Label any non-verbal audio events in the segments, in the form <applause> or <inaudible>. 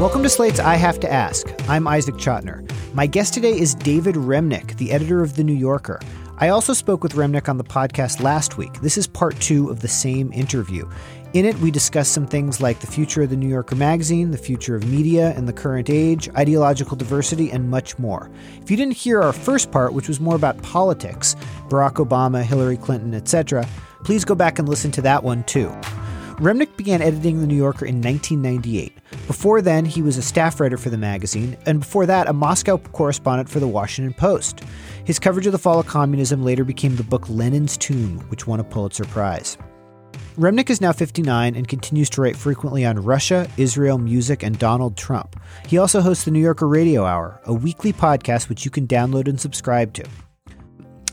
Welcome to Slate's I Have to Ask. I'm Isaac Chotiner. My guest today is David Remnick, the editor of The New Yorker. I also spoke with Remnick on the podcast last week. This is part two of the same interview. In it, we discuss some things like the future of the New Yorker magazine, the future of media in the current age, ideological diversity, and much more. If you didn't hear our first part, which was more about politics, Barack Obama, Hillary Clinton, etc., please go back and listen to that one too. Remnick began editing The New Yorker in 1998. Before then, he was a staff writer for the magazine, and before that, a Moscow correspondent for the Washington Post. His coverage of the fall of communism later became the book Lenin's Tomb, which won a Pulitzer Prize. Remnick is now 59 and continues to write frequently on Russia, Israel, music, and Donald Trump. He also hosts the New Yorker Radio Hour, a weekly podcast which you can download and subscribe to.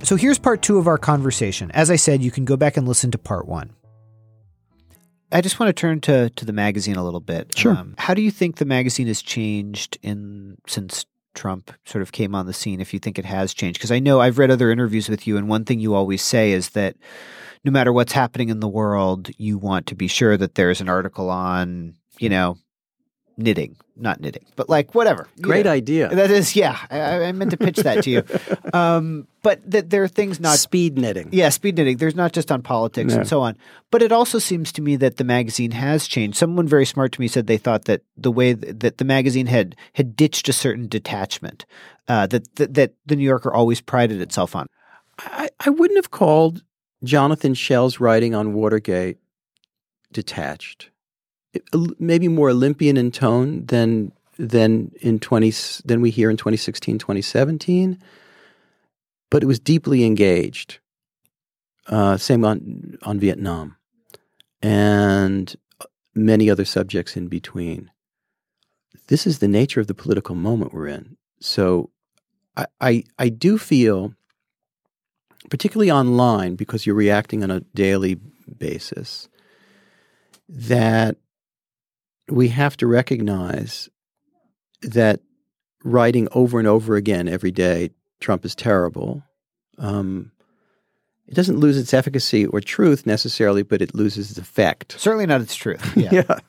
So here's part two of our conversation. As I said, you can go back and listen to part one. I just want to turn to to the magazine a little bit. Sure. Um, how do you think the magazine has changed in since Trump sort of came on the scene? If you think it has changed, because I know I've read other interviews with you, and one thing you always say is that no matter what's happening in the world, you want to be sure that there's an article on, you know, knitting, not knitting, but like whatever. Great know. idea. That is, yeah. I, I meant to pitch that to you. <laughs> Um, but that there are things not Speed knitting. yeah, speed knitting. There's not just on politics No. and so on. But it also seems to me that the magazine has changed. Someone very smart to me said they thought that the way th- that the magazine had had ditched a certain detachment uh, that, that that the New Yorker always prided itself on. I, I wouldn't have called Jonathan Schell's writing on Watergate detached. Maybe more Olympian in tone than than in 20 than we hear in 2016 2017 but it was deeply engaged uh, same on on Vietnam and many other subjects in between. This is the nature of the political moment we're in. So I, I, I do feel, particularly online, because you're reacting on a daily basis, that we have to recognize that writing over and over again every day, Trump is terrible. Um, it doesn't lose its efficacy or truth necessarily, but it loses its effect. Certainly not its truth. <laughs> Yeah. Yeah.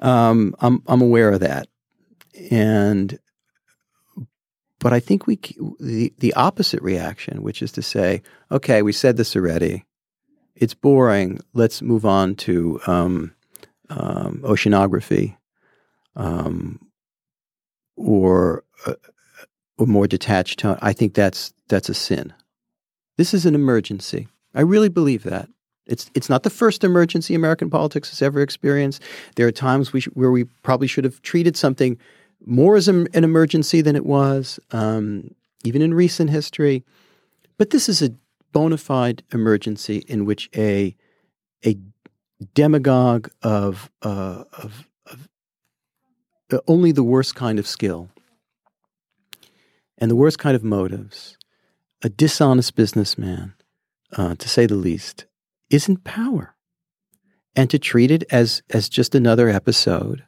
Um, I'm I'm aware of that, and but I think we the the opposite reaction, which is to say, okay, we said this already. It's boring. Let's move on to um, um, oceanography, um, or a, a more detached tone. I think that's that's a sin. This is an emergency. I really believe that. It's it's not the first emergency American politics has ever experienced. There are times we sh- where we probably should have treated something more as an, an emergency than it was, um, even in recent history. But this is a bona fide emergency in which a a demagogue of uh, of, of uh, only the worst kind of skill and the worst kind of motives, a dishonest businessman, uh, to say the least, is in power. And to treat it as, as just another episode,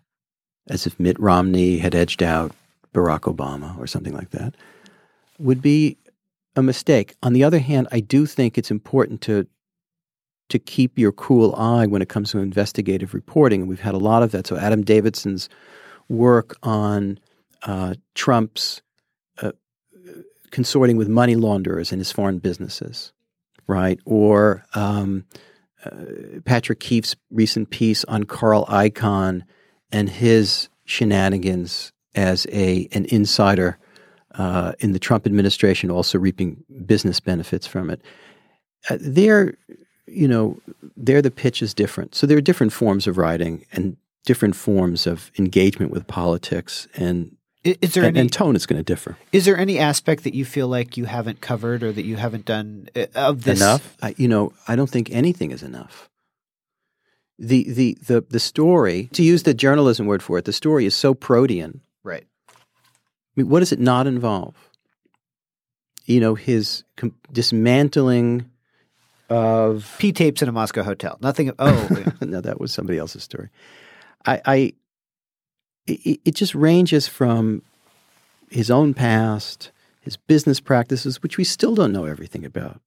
as if Mitt Romney had edged out Barack Obama or something like that, would be a mistake. On the other hand, I do think it's important to to keep your cool eye when it comes to investigative reporting, and we've had a lot of that. So Adam Davidson's work on uh, Trump's uh, consorting with money launderers in his foreign businesses, right? Or um, uh, Patrick Keefe's recent piece on Carl Icahn and his shenanigans as a an insider uh, in the Trump administration, also reaping business benefits from it. Uh, there, you know, there the pitch is different. So there are different forms of writing and different forms of engagement with politics, and Is there and, any and tone is going to differ. is there any aspect that you feel like you haven't covered or that you haven't done uh, of this? enough. I, you know, I don't think anything is enough. The, the the the story, to use the journalism word for it, the story is so protean. Right. I mean, what does it not involve? You know, his com- dismantling of P tapes in a Moscow hotel. Nothing. Oh, <laughs> yeah. no, that was somebody else's story. I, I it, it just ranges from his own past, his business practices, which we still don't know everything about,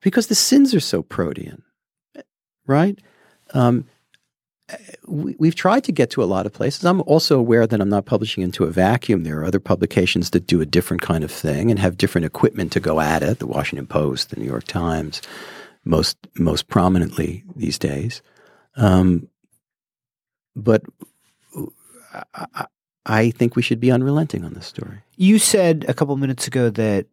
because the sins are so protean, right? Um, we, we've tried to get to a lot of places. I'm also aware that I'm not publishing into a vacuum. There are other publications that do a different kind of thing and have different equipment to go at it. The Washington Post, the New York Times, most most prominently these days. Um, but I, I think we should be unrelenting on this story. You said a couple minutes ago that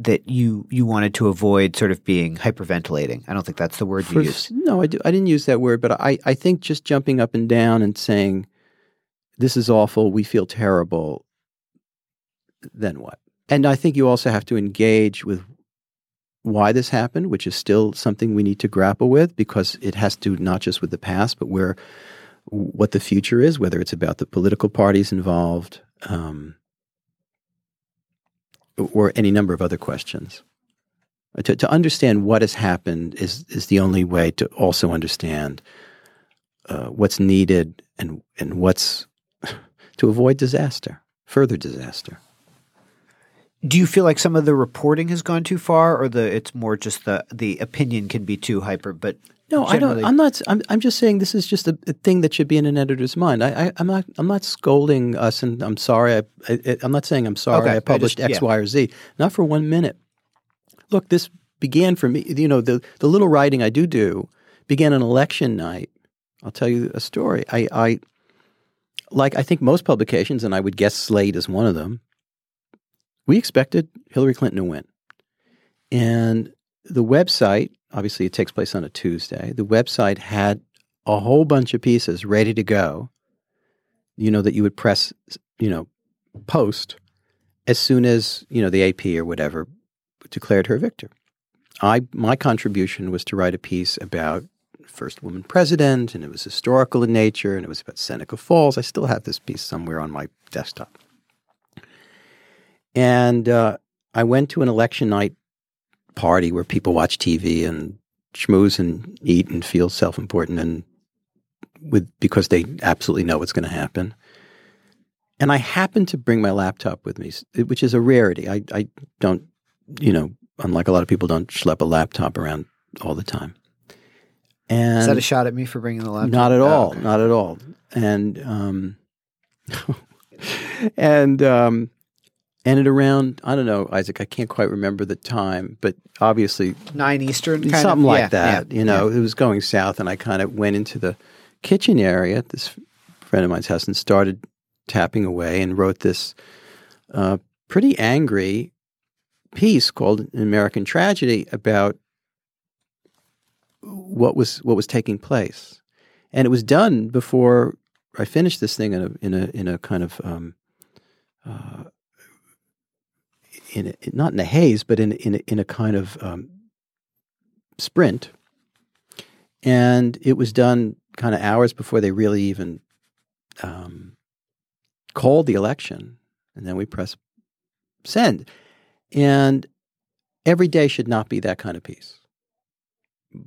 that you you wanted to avoid sort of being hyperventilating. I don't think that's the word you used. No, I, do, I didn't use that word, but I, I think just jumping up and down and saying, this is awful, we feel terrible, then what? And I think you also have to engage with why this happened, which is still something we need to grapple with because it has to do not just with the past, but where what the future is, whether it's about the political parties involved, um, or any number of other questions. To, to understand what has happened is, is the only way to also understand uh, what's needed and, and what's <laughs> to avoid disaster, further disaster. Do you feel like some of the reporting has gone too far, or the it's more just the the opinion can be too hyper? But no, I don't. I'm not. I'm, I'm just saying this is just a, a, thing that should be in an editor's mind. I, I, am not. I'm not scolding us, and I'm sorry. I, I, am not saying I'm sorry. Okay, I published I just, X, yeah. Y, or Z. Not for one minute. Look, this began for me. You know, the the little writing I do do began on election night. I'll tell you a story. I, I like I think most publications, and I would guess Slate is one of them. We expected Hillary Clinton to win, and the website obviously it takes place on a Tuesday. The website had a whole bunch of pieces ready to go. You know that you would press, you know, post as soon as you know the AP or whatever declared her victor. I my contribution was to write a piece about first woman president, and it was historical in nature, and it was about Seneca Falls. I still have this piece somewhere on my desktop. And uh, I went to an election night party where people watch TV and schmooze and eat and feel self important and with because they absolutely know what's going to happen. And I happen to bring my laptop with me, which is a rarity. I, I don't, you know, unlike a lot of people, don't schlep a laptop around all the time. And is that a shot at me for bringing the laptop? Not at all. Oh, okay. Not at all. And um, <laughs> and um, and at around I don't know, Isaac, I can't quite remember the time, but obviously nine Eastern, something of, like yeah, that. Yeah, you know, yeah. it was going south, and I kind of went into the kitchen area at this friend of mine's house and started tapping away and wrote this uh, pretty angry piece called "An American Tragedy" about what was what was taking place, and it was done before I finished this thing in a in a in a kind of um, uh, in a, not in a haze, but in in a, in a kind of um, sprint, and it was done kind of hours before they really even um, called the election, and then we press send, and every day should not be that kind of piece,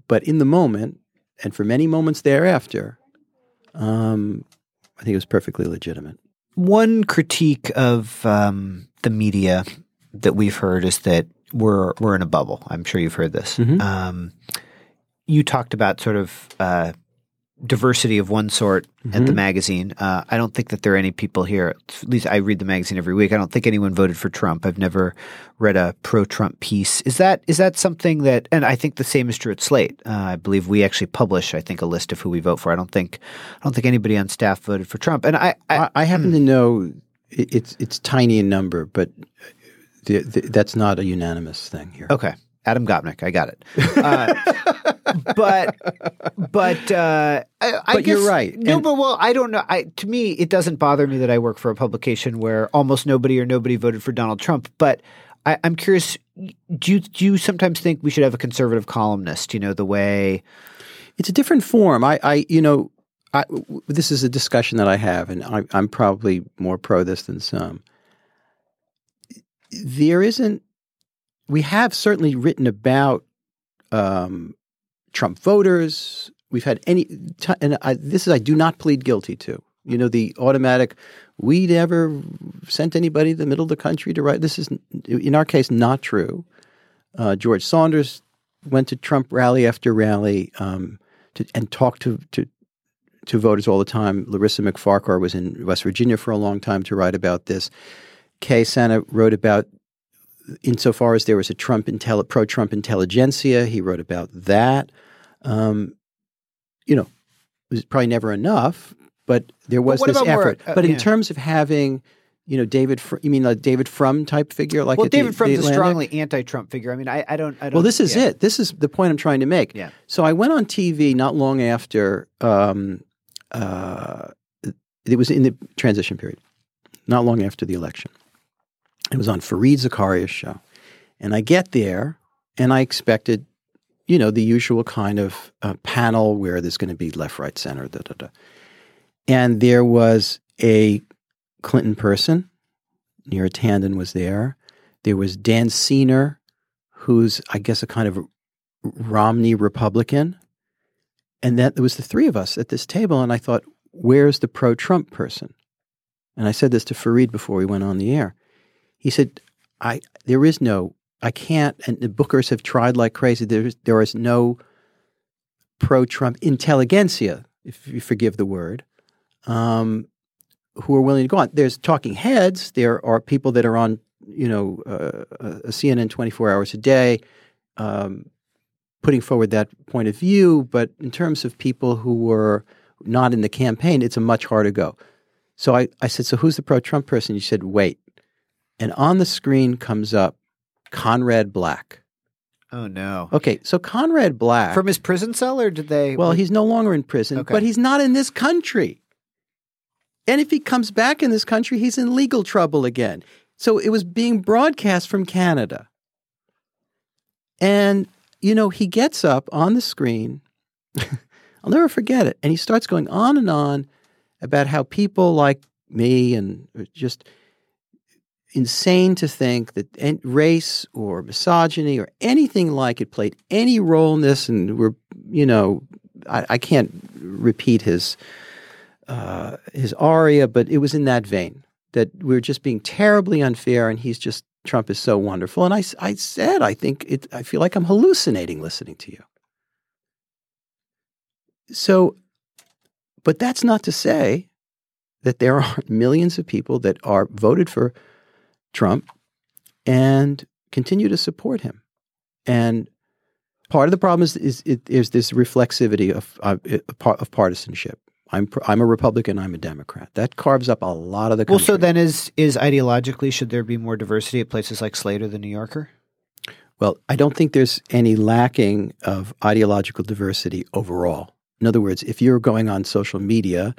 but in the moment, and for many moments thereafter, um, I think it was perfectly legitimate. One critique of um, the media that we've heard is that we're we're in a bubble. I'm sure you've heard this. Mm-hmm. Um, you talked about sort of uh, diversity of one sort mm-hmm. at the mm-hmm. magazine. Uh, I don't think that there are any people here. At least I read the magazine every week. I don't think anyone voted for Trump. I've never read a pro-Trump piece. Is that is that something that? And I think the same is true at Slate. Uh, I believe we actually publish. I think a list of who we vote for. I don't think I don't think anybody on staff voted for Trump. And I I, I, I happen to know it's it's tiny in number, but the, the, that's not a unanimous thing here. Okay. Adam Gopnik, I got it. Uh, <laughs> but but uh, I, I but guess, you're right. No, and, but well, I don't know. I, to me, it doesn't bother me that I work for a publication where almost nobody or nobody voted for Donald Trump. But I, am curious. Do you do you sometimes think we should have a conservative columnist? You know, the way it's a different form. I, I you know, I, this is a discussion that I have, and I, I'm probably more pro this than some there isn't. We have certainly written about um, Trump voters. We've had any, t- and I, this is I do not plead guilty to. You know, the automatic. We never sent anybody to the middle of the country to write. This is, in our case, not true. Uh, George Saunders went to Trump rally after rally um, to, and talked to, to to voters all the time. Larissa MacFarquhar was in West Virginia for a long time to write about this. Kelefa Sanneh wrote about, insofar as there was a Trump intel- pro-Trump intelligentsia, he wrote about that. Um, you know, it was probably never enough, but there was what this about more, effort. uh, but in yeah. terms of having, you know, David, Fr- you mean a David Frum type figure, like well, at the- David Frum's the a strongly anti-Trump figure. I mean, I, I don't. I don't Well, this is yeah. it. This is the point I'm trying to make. Yeah. So I went on TV not long after um, uh, it was in the transition period, not long after the election. It was on Fareed Zakaria's show, and I get there, and I expected, you know, the usual kind of uh, panel where there's going to be left, right, center, da da da, and there was a Clinton person. Neera Tanden was there. There was Dan Senor, who's I guess a kind of Romney Republican, and that there was the three of us at this table, and I thought, where's the pro-Trump person? And I said this to Fareed before we went on the air. He said, "I there is no, I can't." And the Bookers have tried like crazy. There is there is no pro-Trump intelligentsia, if you forgive the word, um, who are willing to go on. There's talking heads. There are people that are on, you know, uh, a CNN 24 hours a day, um, putting forward that point of view. But in terms of people who were not in the campaign, it's a much harder go. So I, I said, so who's the pro-Trump person? You said, wait. And on the screen comes up Conrad Black. Oh no. Okay, so Conrad Black. From his prison cell, or did they? Well, he's no longer in prison, Okay. but he's not in this country. And if he comes back in this country, he's in legal trouble again. So it was being broadcast from Canada. And, you know, he gets up on the screen. <laughs> I'll never forget it. And he starts going on and on about how people like me and uh, just insane to think that race or misogyny or anything like it played any role in this. And we're, you know, I, I can't repeat his uh, his aria, but it was in that vein that we're just being terribly unfair, and he's just Trump is so wonderful. And I, I said, I think it. I feel like I'm hallucinating listening to you. So, but that's not to say that there aren't millions of people that are voted for Trump and continue to support him. And part of the problem is is, is, is this reflexivity of, of of partisanship. I'm I'm a Republican. I'm a Democrat. That carves up a lot of the. well, so then is is ideologically should there be more diversity at places like Slate or the New Yorker? Well, I don't think there's any lacking of ideological diversity overall. In other words, if you're going on social media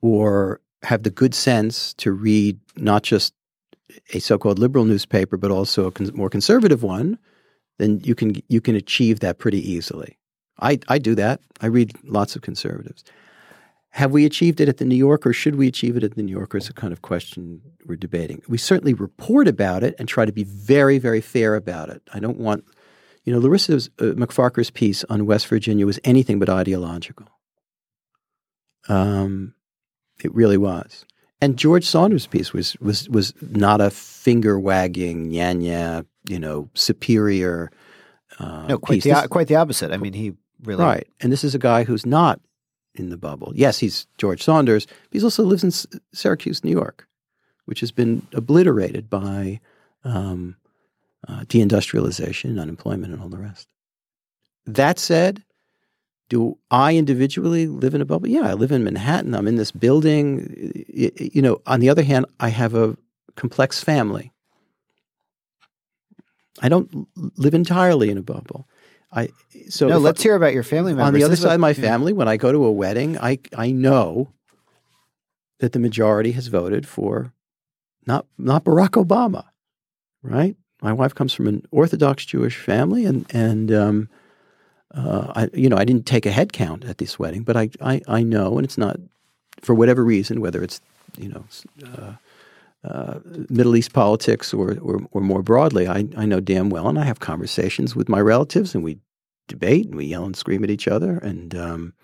or have the good sense to read not just a so-called liberal newspaper, but also a con- more conservative one, then you can you can achieve that pretty easily. I, I do that. I read lots of conservatives. Have we achieved it at the New Yorker? Should we achieve it at the New Yorker? Is a kind of question we're debating. We certainly report about it and try to be very, very fair about it. I don't want, you know, Larissa uh, MacFarquhar's piece on West Virginia was anything but ideological. Um, it really was. And George Saunders' piece was was was not a finger wagging, yeah, you know, superior. Uh, No, quite piece. the This- quite the opposite. I mean, he really Right. And this is a guy who's not in the bubble. Yes, he's George Saunders, but he also lives in S- Syracuse, New York, which has been obliterated by um, uh, deindustrialization, unemployment, and all the rest. That said, do I individually live in a bubble? Yeah, I live in Manhattan. I'm in this building. You know, on the other hand, I have a complex family. I don't live entirely in a bubble. I so no, let's hear about your family members. on the other side what- of my yeah. family, when I go to a wedding, I I know that the majority has voted for not not Barack Obama, right? My wife comes from an Orthodox Jewish family, and and um, uh, I you know I didn't take a head count at this wedding, but I I, I know, and it's not for whatever reason, whether it's you know. Uh, uh, Middle East politics or, or, or more broadly, I, I know damn well, and I have conversations with my relatives, and we debate and we yell and scream at each other. And um,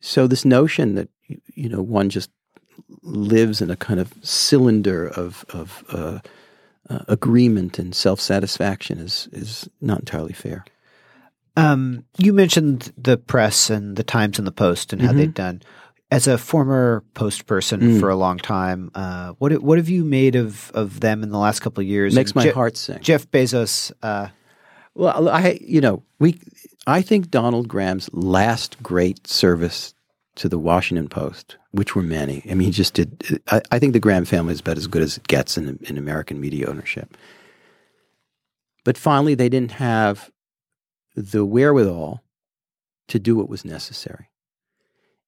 so, this notion that you- know one just lives in a kind of cylinder of of uh, uh, agreement and self satisfaction is is not entirely fair. Um, you mentioned the press and the Times and the Post and how Mhm. they've done. as a former Post person Mm. for a long time, uh, what what have you made of of them in the last couple of years? Makes And my Je- heart sing. Jeff Bezos. Uh, Well, I you know we I think Donald Graham's last great service to the Washington Post, which were many. I mean, he just did. I, I think the Graham family is about as good as it gets in in American media ownership. But finally, they didn't have the wherewithal to do what was necessary.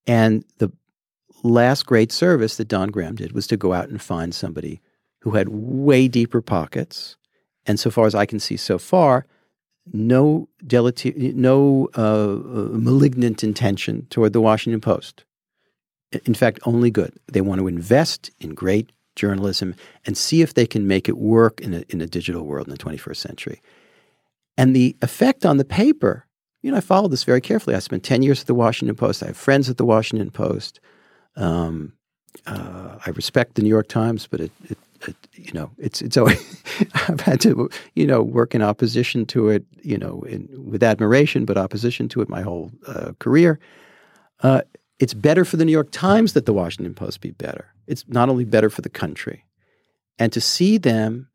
And the last great service that Don Graham did was to go out and find somebody who had way deeper pockets. And so far as I can see so far, no delete- no uh, malignant intention toward the Washington Post. In fact, only good. They want to invest in great journalism and see if they can make it work in a, in a digital world in the 21st century. And the effect on the paper, you know, I followed this very carefully. I spent 10 years at the Washington Post. I have friends at the Washington Post. Um, uh, I respect the New York Times, but it, it, it you know, it's it's always <laughs> I've had to you know work in opposition to it, you know, in, with admiration, but opposition to it my whole uh, career. Uh, it's better for the New York Times that the Washington Post be better. It's not only better for the country, and to see them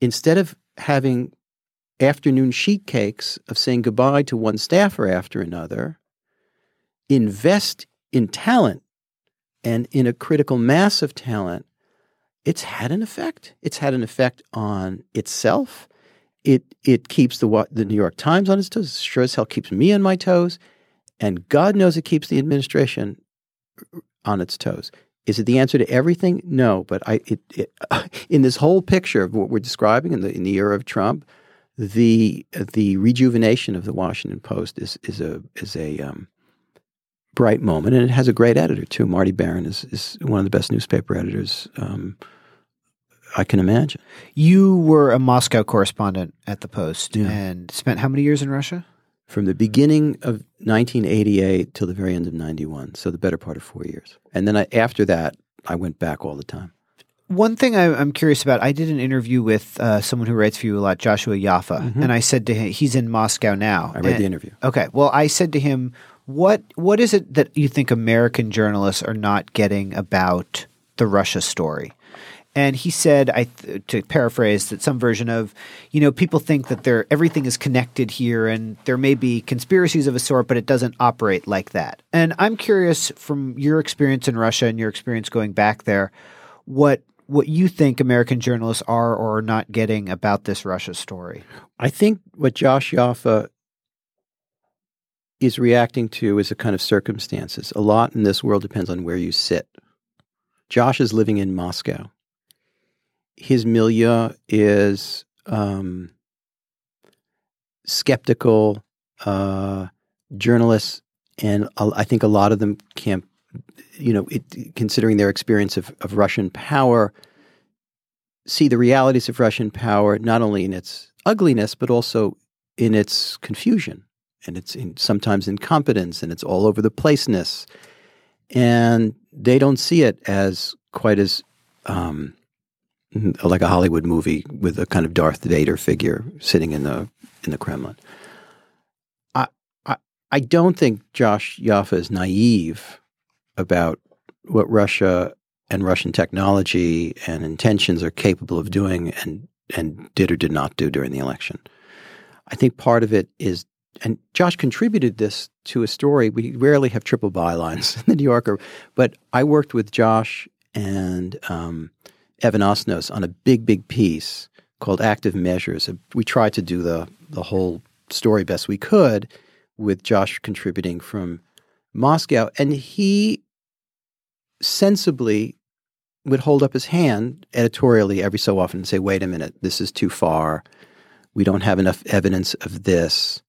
instead of having afternoon sheet cakes of saying goodbye to one staffer after another, invest in talent and in a critical mass of talent, it's had an effect. It's had an effect on itself. It it keeps the the New York Times on its toes. It sure as hell keeps me on my toes, and God knows it keeps the administration on its toes. Is it the answer to everything? No, but I it, it <laughs> in this whole picture of what we're describing in the in the era of Trump, the the rejuvenation of the Washington Post is is a is a um, bright moment, and it has a great editor too. Marty Baron is is one of the best newspaper editors um, I can imagine. you were a Moscow correspondent at the Post Yeah. and spent how many years in Russia? From the beginning of 1988 till the very end of 91, so the better part of four years. And then I, after that, I went back all the time. One thing I, I'm curious about, I did an interview with uh, someone who writes for you a lot, Joshua Yaffa, and I said to him, he's in Moscow now. Mm-hmm. I read And- the interview. Okay. Well, I said to him, "What what is it that you think American journalists are not getting about the Russia story?" And he said, I th- to paraphrase that some version of, you know, people think that there everything is connected here, and there may be conspiracies of a sort, but it doesn't operate like that. And I'm curious, from your experience in Russia and your experience going back there, what what you think American journalists are or are not getting about this Russia story. I think what Josh Yaffa is reacting to is a kind of circumstances. A lot in this world depends on where you sit. Josh is living in Moscow. His milieu is um, skeptical uh, journalists, and I think a lot of them can't, you know, it, considering their experience of, of Russian power, see the realities of Russian power not only in its ugliness but also in its confusion and its in, sometimes incompetence and its all over the placeness, and they don't see it as quite as um, like a Hollywood movie with a kind of Darth Vader figure sitting in the in the Kremlin. I I, I don't think Josh Yaffa is naive about what Russia and Russian technology and intentions are capable of doing and and did or did not do during the election. I think part of it is and Josh contributed this to a story. We rarely have triple bylines <laughs> in the New Yorker, but I worked with Josh and um, Evan Osnos on a big, big piece called Active Measures. We tried to do the the whole story best we could, with Josh contributing from Moscow, and he sensibly would hold up his hand editorially every so often and say, "Wait a minute, this is too far. We don't have enough evidence of this."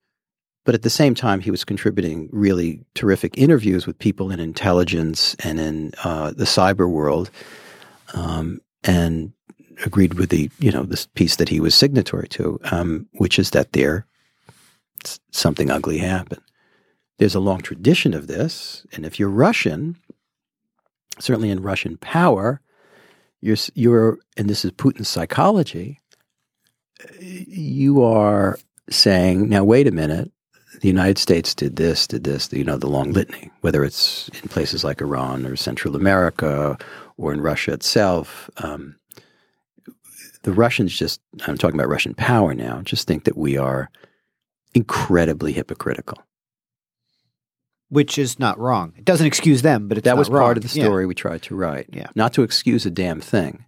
But at the same time, he was contributing really terrific interviews with people in intelligence and in uh, the cyber world, um, and agreed with the you know this piece that he was signatory to, um, which is that there something ugly happened. There's a long tradition of this, and if you're Russian, certainly in Russian power, you're you're and this is Putin's psychology. You are saying, now wait a minute, the United States did this, did this, you know, the long litany, whether it's in places like Iran or Central America or in Russia itself. Um, the Russians just, I'm talking about Russian power now, just think that we are incredibly hypocritical. Which is not wrong. It doesn't excuse them, but it's that was wrong. part of the story Yeah. we tried to write. Yeah. Not to excuse a damn thing,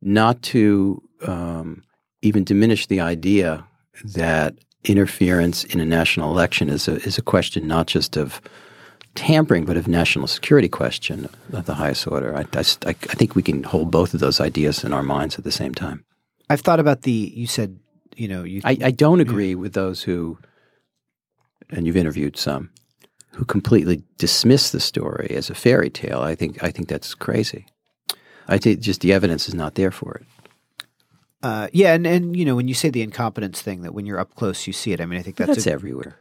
not to um, even diminish the idea that interference in a national election is a, is a question not just of tampering, but of national security question of the highest order. I, I, I I think we can hold both of those ideas in our minds at the same time. I've thought about the. You said, you know, you. I, I don't agree with those who, and you've interviewed some, who completely dismiss the story as a fairy tale. I think I think that's crazy. I think just the evidence is not there for it. uh, yeah, and and you know, when you say the incompetence thing, that when you're up close, you see it. I mean, I think that's, that's a, everywhere.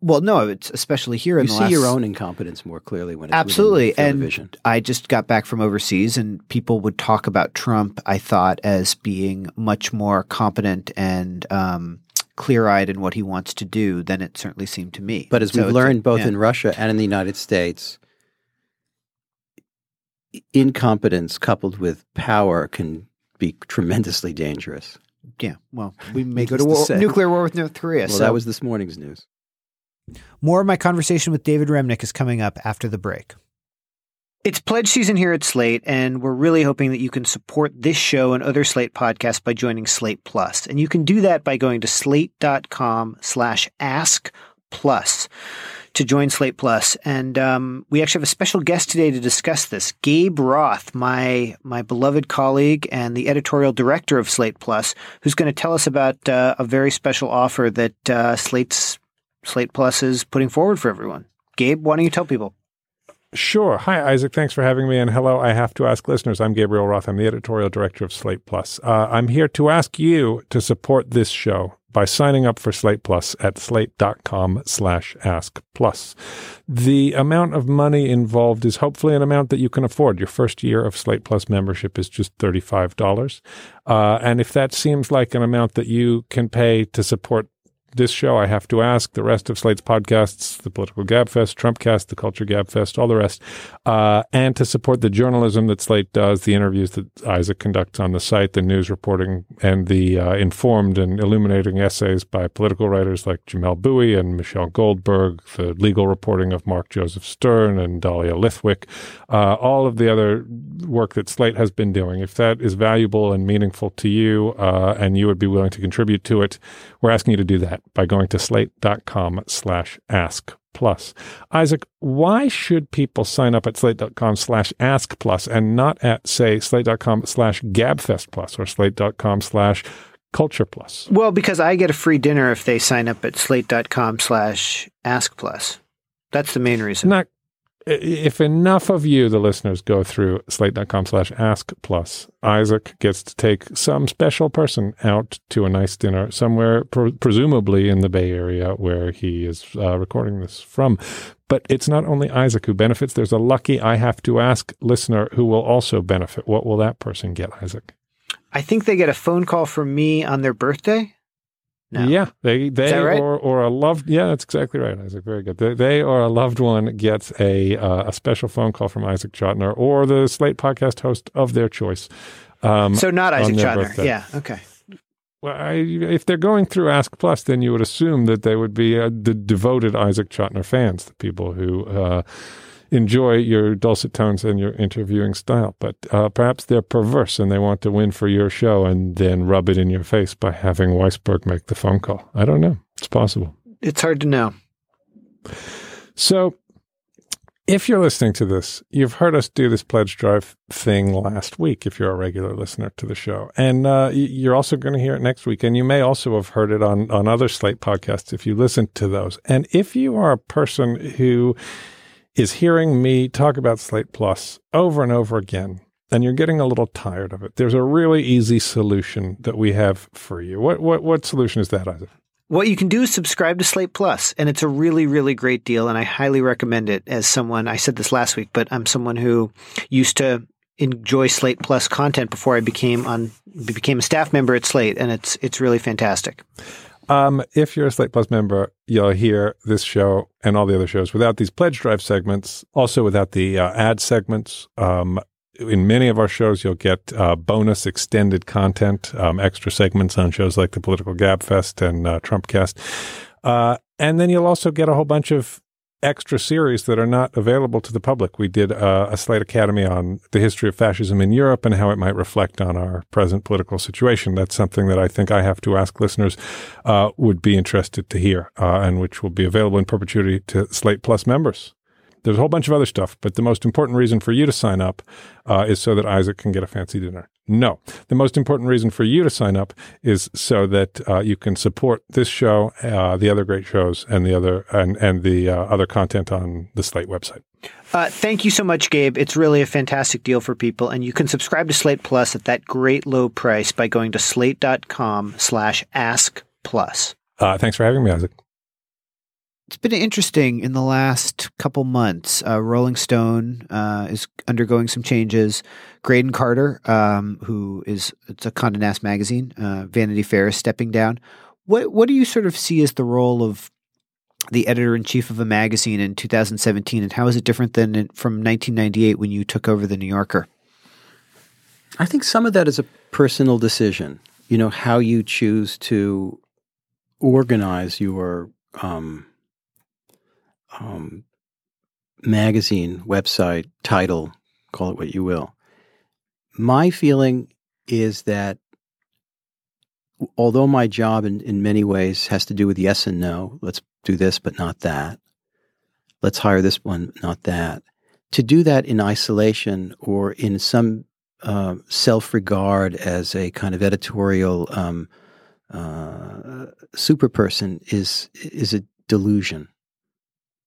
well, no, it's especially here in You the see last. your own incompetence more clearly when it's Absolutely, and vision. I just got back from overseas, and people would talk about Trump. I thought as being much more competent and um, clear-eyed in what he wants to do than it certainly seemed to me. But as So we've learned both yeah. in Russia and in the United States, incompetence coupled with power can be tremendously dangerous. yeah, well, we may go to war, nuclear war with North Korea. Well, so that was this morning's news. More of my conversation with David Remnick is coming up after the break. It's pledge season here at Slate, and we're really hoping that you can support this show and other Slate podcasts by joining Slate Plus. And you can do that by going to slate.com slash ask plus to join Slate Plus. And um, we actually have a special guest today to discuss this. Gabe Roth, my my beloved colleague and the editorial director of Slate Plus, who's going to tell us about uh, a very special offer that uh, Slate's Slate Plus is putting forward for everyone. Gabe, why don't you tell people? Sure. Hi, Isaac. Thanks for having me. And hello, I have to ask listeners. I'm Gabriel Roth. I'm the editorial director of Slate Plus. Uh, I'm here to ask you to support this show by signing up for Slate Plus at slate.com slash ask plus. The amount of money involved is hopefully an amount that you can afford. Your first year of Slate Plus membership is just $35. Uh, and if that seems like an amount that you can pay to support this show, I have to ask the rest of Slate's podcasts, the Political Gabfest, Trumpcast, the Culture Gabfest, all the rest, uh, and to support the journalism that Slate does, the interviews that Isaac conducts on the site, the news reporting, and the uh, informed and illuminating essays by political writers like Jamelle Bouie and Michelle Goldberg, the legal reporting of Mark Joseph Stern and Dahlia Lithwick, uh, all of the other work that Slate has been doing. If that is valuable and meaningful to you, uh, and you would be willing to contribute to it, we're asking you to do that by going to slate.com slash ask plus. Isaac, why should people sign up at slate.com slash ask plus and not at, say, slate.com slash gabfest plus or slate.com slash culture plus? Well, because I get a free dinner if they sign up at slate.com slash ask plus. That's the main reason. Not if enough of you, the listeners, go through slate.com slash ask plus, Isaac gets to take some special person out to a nice dinner somewhere, pre- presumably in the Bay Area where he is uh, recording this from. But it's not only Isaac who benefits. There's a lucky I have to ask listener who will also benefit. What will that person get, Isaac? I think they get a phone call from me on their birthday. No. Yeah, they they right? or or a loved yeah, that's exactly right, Isaac. Very good. They, they or a loved one gets a uh, a special phone call from Isaac Chotiner or the Slate podcast host of their choice. Um, So not Isaac their Chotiner. birthday. Yeah. Okay. well, I, if they're going through Ask Plus, then you would assume that they would be uh, the devoted Isaac Chotiner fans, the people who uh, enjoy your dulcet tones and your interviewing style. But uh, perhaps they're perverse and they want to win for your show and then rub it in your face by having Weisberg make the phone call. I don't know. It's possible. It's hard to know. So, if you're listening to this, you've heard us do this pledge drive thing last week. If you're a regular listener to the show, and uh, you're also going to hear it next week, and you may also have heard it on on other Slate podcasts if you listen to those. And if you are a person who is hearing me talk about Slate Plus over and over again, and you're getting a little tired of it, there's a really easy solution that we have for you. What what what solution is that, Isaac? What you can do is subscribe to Slate Plus, and it's a really, really great deal, and I highly recommend it. As someone, I said this last week, but I'm someone who used to enjoy Slate Plus content before I became on became a staff member at Slate, and it's it's really fantastic. Um, if you're a Slate Plus member, you'll hear this show and all the other shows without these pledge drive segments, also without the uh, ad segments. Um, in many of our shows, you'll get uh, bonus extended content, um, extra segments on shows like the Political Gabfest and uh, Trumpcast. Uh, and then you'll also get a whole bunch of extra series that are not available to the public. We did uh, a Slate Academy on the history of fascism in Europe and how it might reflect on our present political situation. That's something that I think I have to ask listeners uh, would be interested to hear, uh, and which will be available in perpetuity to Slate Plus members. There's a whole bunch of other stuff, but the most important reason for you to sign up uh, is so that Isaac can get a fancy dinner. No, the most important reason for you to sign up is so that uh, you can support this show, uh, the other great shows, and the other and and the uh, other content on the Slate website. Uh, thank you so much, Gabe. It's really a fantastic deal for people, and you can subscribe to Slate Plus at that great low price by going to slate.com/slash ask plus. Uh, thanks for having me, Isaac. It's been interesting in the last couple months. Uh, Rolling Stone uh, is undergoing some changes. Graydon Carter, um, who is it's a Condé Nast magazine, uh, Vanity Fair is stepping down. What what do you sort of see as the role of the editor in chief of a magazine in 2017, and how is it different than in, from 1998 when you took over the New Yorker? I think some of that is a personal decision. You know how you choose to organize your um, um, magazine, website, title, call it what you will. My feeling is that although my job in, in many ways has to do with yes and no, let's do this but not that, let's hire this one, not that, to do that in isolation or in some uh, self regard as a kind of editorial um, uh, super person is is a delusion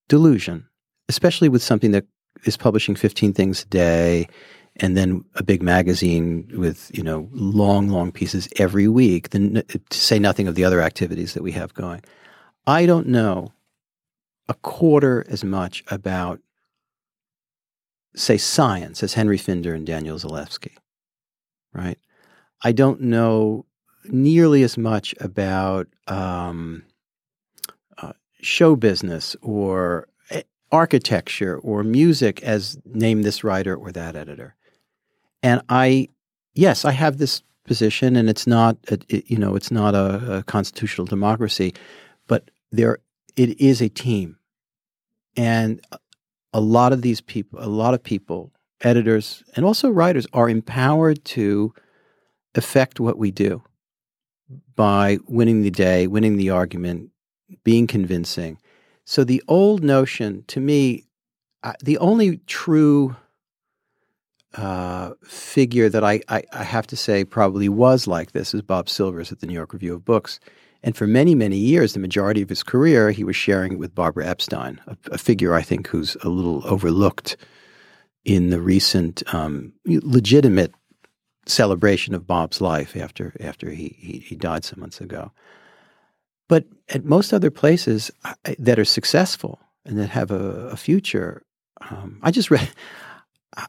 delusion, especially with something that is publishing 15 things a day and then a big magazine with, you know, long, long pieces every week, then to say nothing of the other activities that we have going. I don't know a quarter as much about, say, science as Henry Finder and Daniel Zalewski, right? I don't know nearly as much about um, show business or eh, architecture or music as name this writer or that editor. And I, yes, I have this position, and it's not, a, it, you know, it's not a, a, constitutional democracy, but there, it is a team, and a lot of these people, a lot of people, editors and also writers, are empowered to affect what we do by winning the day, winning the argument, being convincing. So the old notion, to me, uh, the only true uh, figure that I, I, I, have to say probably was like this is Bob Silvers at the New York Review of Books. And for many, many years, the majority of his career, he was sharing it with Barbara Epstein, a, a figure I think who's a little overlooked in the recent um, legitimate celebration of Bob's life after after he, he, he died some months ago. But at most other places that are successful and that have a, a future, um, I just read,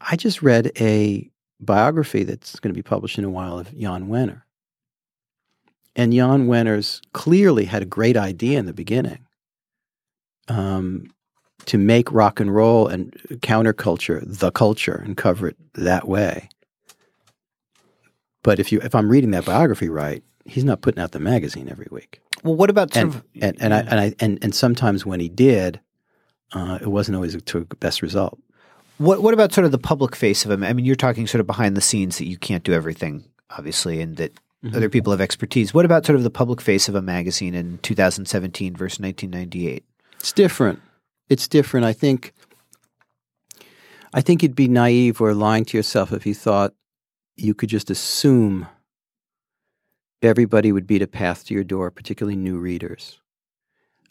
I just read a biography that's going to be published in a while of Jan Wenner. And Jan Wenner's clearly had a great idea in the beginning um, to make rock and roll and counterculture the culture and cover it that way. But if you if I'm reading that biography right, he's not putting out the magazine every week. Well, what about and, of, and, and, I, and I and and sometimes when he did, uh, it wasn't always to the best result. What what about sort of the public face of him? I mean, you're talking sort of behind the scenes that you can't do everything, obviously, and that mm-hmm. other people have expertise. What about sort of the public face of a magazine in 2017 versus 1998? It's different. It's different. I think. I think you'd be naive or lying to yourself if you thought you could just assume everybody would beat a path to your door, particularly new readers.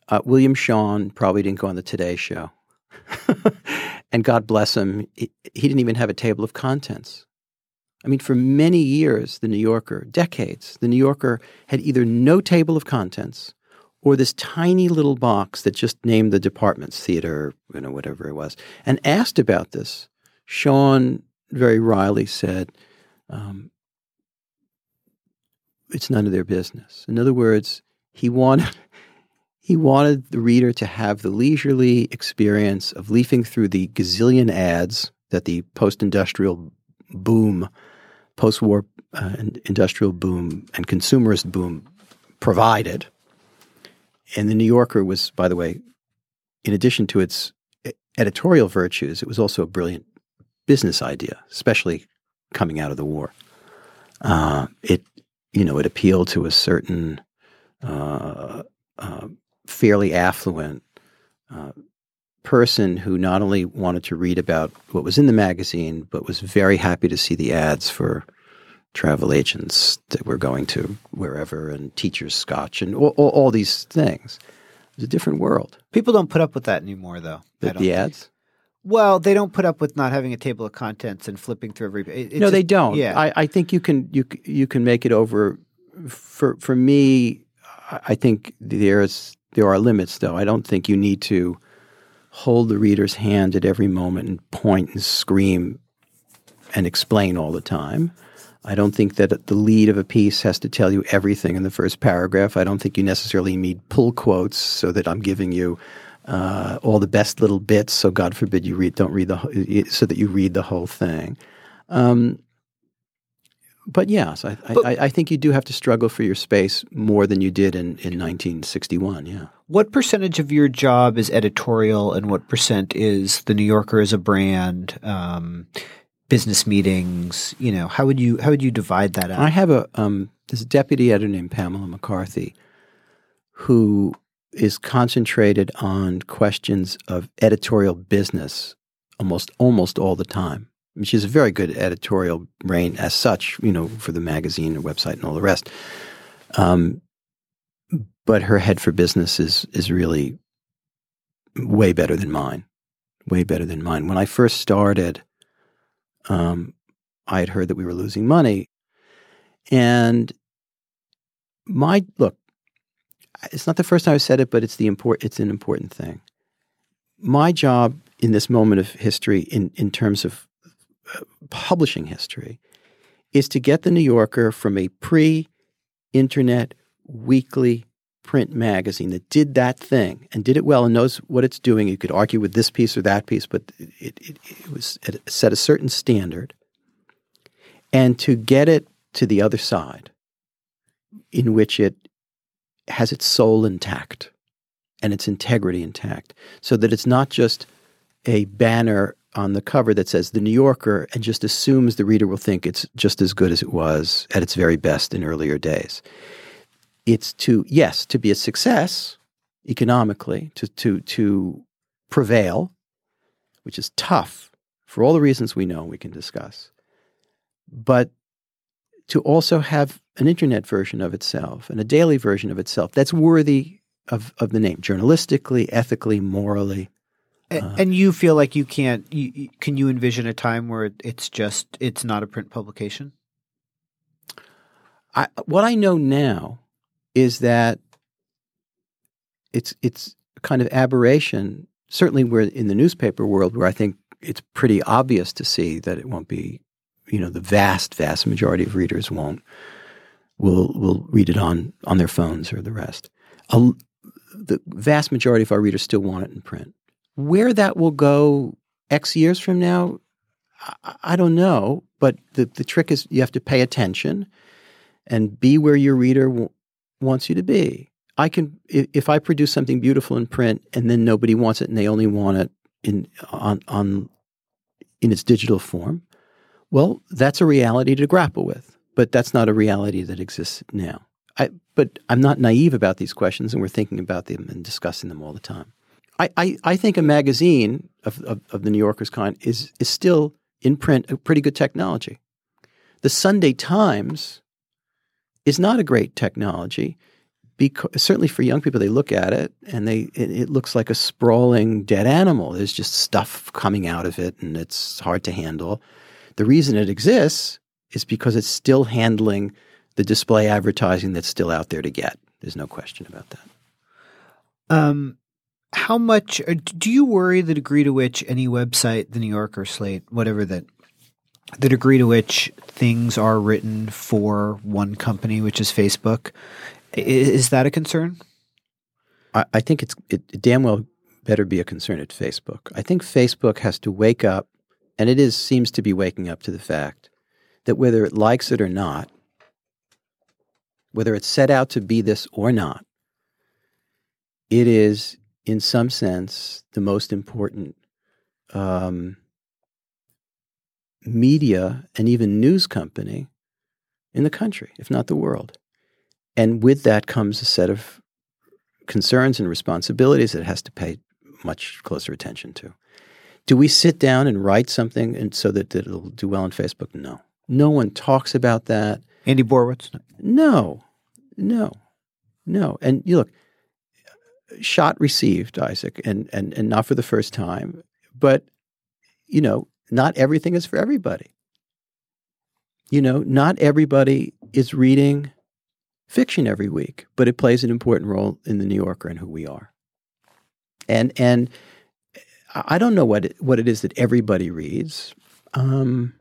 Uh, William Shawn probably didn't go on the Today Show. <laughs> and God bless him, he, he didn't even have a table of contents. I mean, for many years, the New Yorker, decades, the New Yorker had either no table of contents or this tiny little box that just named the departments, theater, you know, whatever it was, and asked about this. Shawn very wryly said, um, it's none of their business. In other words, he wanted <laughs> he wanted the reader to have the leisurely experience of leafing through the gazillion ads that the post-industrial boom, post-war uh, industrial boom, and consumerist boom provided. And the New Yorker was, by the way, in addition to its editorial virtues, it was also a brilliant business idea, especially coming out of the war. Uh, it, you know, it appealed to a certain uh, uh, fairly affluent uh, person who not only wanted to read about what was in the magazine, but was very happy to see the ads for travel agents that were going to wherever and Teacher's scotch and all, all, all these things. It was a different world. People don't put up with that anymore, though. The, the ads? Well, they don't put up with not having a table of contents and flipping through every. It, no, they don't. Yeah, I, I think you can you you can make it over. For for me, I think there's there are limits, though. I don't think you need to hold the reader's hand at every moment and point and scream and explain all the time. I don't think that the lead of a piece has to tell you everything in the first paragraph. I don't think you necessarily need pull quotes so that I'm giving you uh, all the best little bits. So God forbid you read don't read the so that you read the whole thing. Um, but yes, I, but, I, I, think you do have to struggle for your space more than you did in, in 1961. Yeah. What percentage of your job is editorial, and what percent is the New Yorker as a brand, um, business meetings? You know, how would you how would you divide that up? I have a um, there's a deputy editor named Pamela McCarthy, who is concentrated on questions of editorial business almost almost all the time she's a very good editorial brain as such, you know, for the magazine and website and all the rest. Um, but her head for business is is really way better than mine. Way better than mine. When I first started, um, I had heard that we were losing money, and my look. It's not the first time I've said it, but it's the import. It's an important thing. My job in this moment of history, in in terms of uh, publishing history is to get the New Yorker from a pre internet weekly print magazine that did that thing and did it well and knows what it's doing. You could argue with this piece or that piece, but it, it, it was it set a certain standard. And to get it to the other side, in which it has its soul intact and its integrity intact, so that it's not just a banner on the cover that says The New Yorker and just assumes the reader will think it's just as good as it was at its very best in earlier days. It's to, yes, to be a success economically, to, to, to prevail, which is tough for all the reasons we know we can discuss, but to also have an internet version of itself and a daily version of itself that's worthy of, of the name, journalistically, ethically, morally, uh, and you feel like you can't? You, can you envision a time where it's just it's not a print publication? I, what I know now is that it's it's kind of aberration. Certainly, we're in the newspaper world where I think it's pretty obvious to see that it won't be. You know, the vast, vast majority of readers won't will will read it on on their phones or the rest. A, the vast majority of our readers still want it in print. Where that will go X years from now, I, I don't know. But the, the trick is you have to pay attention and be where your reader w- wants you to be. I can if, if I produce something beautiful in print and then nobody wants it and they only want it in on on in its digital form, well, that's a reality to grapple with. But that's not a reality that exists now. I, but I'm not naive about these questions, and we're thinking about them and discussing them all the time. I, I, I think a magazine of, of, of, the New Yorker's kind is, is still in print a pretty good technology. The Sunday Times is not a great technology because certainly for young people they look at it and they it, it looks like a sprawling dead animal. There's just stuff coming out of it and it's hard to handle. The reason it exists is because it's still handling the display advertising that's still out there to get. There's no question about that. Um, how much do you worry the degree to which any website, the New Yorker, Slate, whatever that, the degree to which things are written for one company, which is Facebook, Is that a concern? I, I think it's it damn well better be a concern at Facebook. I think Facebook has to wake up, and it is seems to be waking up to the fact that whether it likes it or not, whether it's set out to be this or not, it is in some sense the most important um, media and even news company in the country, if not the world. And with that comes a set of concerns and responsibilities that it has to pay much closer attention to. Do we sit down and write something and so that it'll do well on Facebook? No. No one talks about that. Andy Borowitz? No, no, no. And you look, shot received, Isaac, and, and, and not for the first time. But, you know, not everything is for everybody. You know, not everybody is reading fiction every week, but it plays an important role in the New Yorker and who we are. And and I don't know what it, what it is that everybody reads. Um,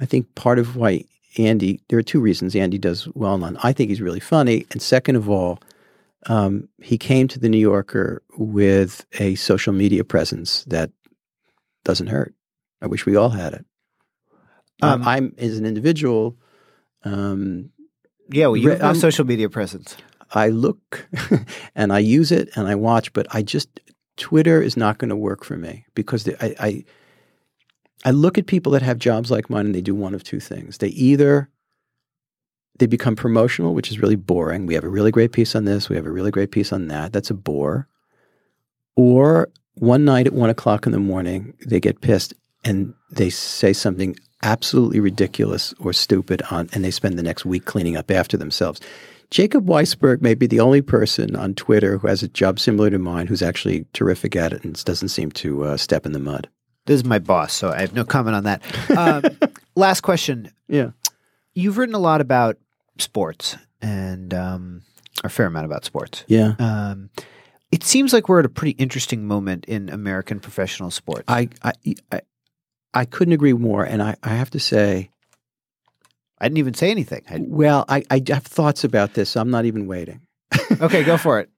I think part of why Andy there are two reasons Andy does well on. I think he's really funny, and second of all, um, he came to the New Yorker with a social media presence that doesn't hurt. I wish we all had it. Um, Um, I'm as an individual. Um, Yeah, well, you have no social media presence. I look <laughs> and I use it and I watch, but I just Twitter is not going to work for me because the, I, I I look at people that have jobs like mine and they do one of two things. They either they become promotional, which is really boring. We have a really great piece on this. We have a really great piece on that. That's a bore. Or one night at one o'clock in the morning, they get pissed and they say something absolutely ridiculous or stupid on, and they spend the next week cleaning up after themselves. Jacob Weisberg may be the only person on Twitter who has a job similar to mine who's actually terrific at it and doesn't seem to uh, step in the mud. This is my boss, so I have no comment on that. Um, <laughs> last question. Yeah. You've written a lot about sports and um, a fair amount about sports. Yeah. Um, it seems like we're at a pretty interesting moment in American professional sports. I, I, I, I couldn't agree more. And I, I have to say, I didn't even say anything. I- well, I, I have thoughts about this. So I'm not even waiting. okay, go for it.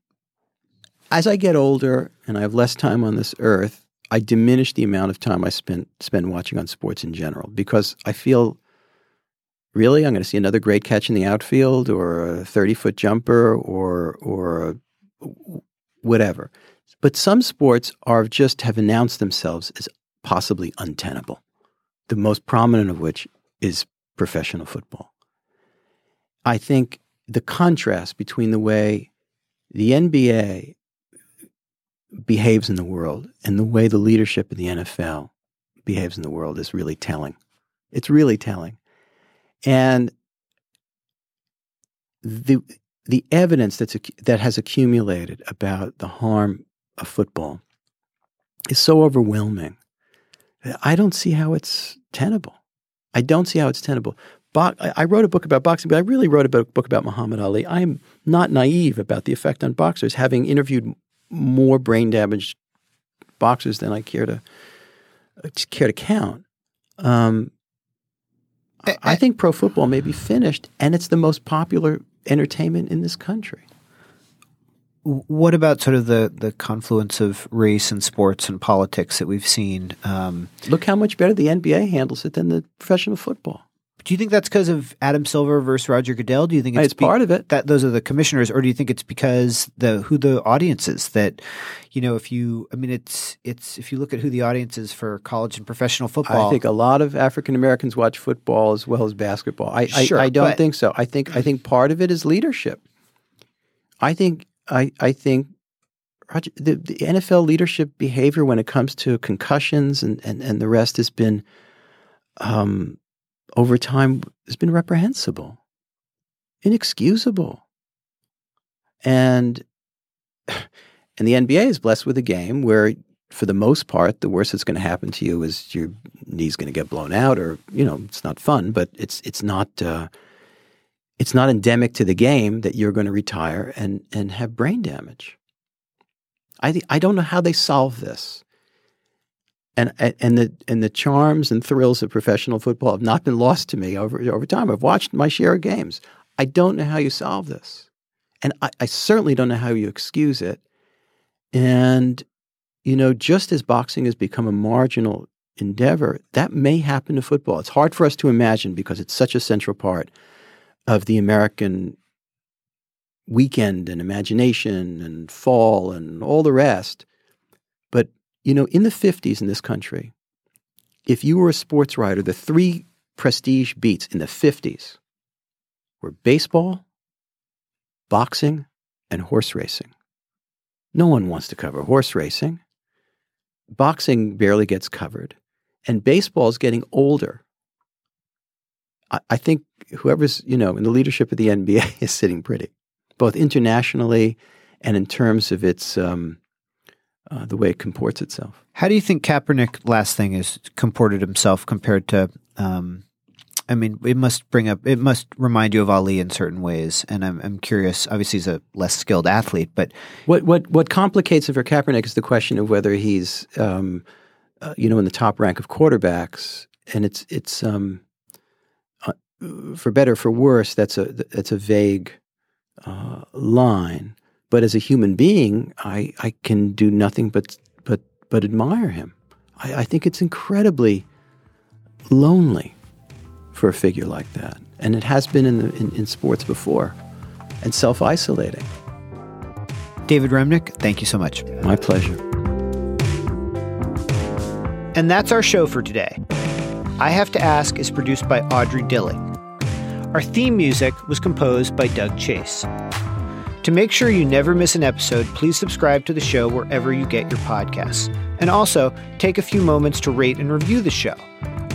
<laughs> As I get older and I have less time on this earth, I diminish the amount of time I spend spend watching on sports in general because I feel really I'm going to see another great catch in the outfield or a 30 foot jumper or or whatever. But some sports are just have announced themselves as possibly untenable. The most prominent of which is professional football. I think the contrast between the way the NBA behaves in the world and the way the leadership of the NFL behaves in the world is really telling. It's really telling. And the the evidence that's that has accumulated about the harm of football is so overwhelming. I don't see how it's tenable. I don't see how it's tenable. Bo- I I wrote a book about boxing, but I really wrote a book about Muhammad Ali. I'm not naive about the effect on boxers, having interviewed more brain damaged boxers than I care to uh, care to count. Um, I, I think pro football may be finished, and it's the most popular entertainment in this country. What about sort of the, the confluence of race and sports and politics that we've seen? Um, Look how much better the NBA handles it than the professional football. Do you think that's because of Adam Silver versus Roger Goodell? Do you think it's, It's part of it. that those are the commissioners, or do you think it's because the who the audience is? That you know, if you, I mean, it's it's if you look at who the audience is for college and professional football, I think a lot of African Americans watch football as well as basketball. I, Sure, I, I don't but- think so. I think I think part of it is leadership. I think I I think Roger, the, the NFL leadership behavior when it comes to concussions and, and, and the rest has been um, over time has been reprehensible, inexcusable, and <sighs> and the NBA is blessed with a game where for the most part, the worst that's going to happen to you is your knee's going to get blown out, or you know, it's not fun, but it's it's not uh, it's not endemic to the game that you're going to retire and and have brain damage. I think I don't know how they solve this, and and the and the charms and thrills of professional football have not been lost to me over over time. I've watched my share of games. I don't know how you solve this. And I, I certainly don't know how you excuse it. And, you know, just as boxing has become a marginal endeavor, that may happen to football. It's hard for us to imagine because it's such a central part of the American weekend and imagination and fall and all the rest. You know, in the 50s in this country, if you were a sports writer, the three prestige beats in the 50s were baseball, boxing, and horse racing. No one wants to cover horse racing. Boxing barely gets covered. And baseball is getting older. I, I think whoever's, you know, in the leadership of the NBA <laughs> is sitting pretty, both internationally and in terms of its um, uh, the way it comports itself. How do you think Kaepernick, last thing, is comported himself compared to? Um, I mean, it must bring up, it must remind you of Ali in certain ways, and I'm, I'm curious. Obviously, he's a less skilled athlete, but what what what complicates it for Kaepernick is the question of whether he's, um, uh, you know, in the top rank of quarterbacks, and it's it's um, uh, for better for worse. That's a that's a vague uh, line. But as a human being, I, I can do nothing but but but admire him. I, I think it's incredibly lonely for a figure like that, and it has been in, the, in, in sports before, and self isolating. David Remnick, thank you so much. My pleasure. And that's our show for today. I Have to Ask is produced by Audrey Dilling. Our theme music was composed by Doug Chase. To make sure you never miss an episode, please subscribe to the show wherever you get your podcasts. And also, take a few moments to rate and review the show.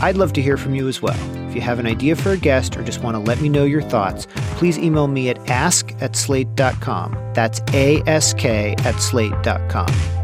I'd love to hear from you as well. If you have an idea for a guest or just want to let me know your thoughts, please email me at ask at slate.com. That's A S K at slate.com.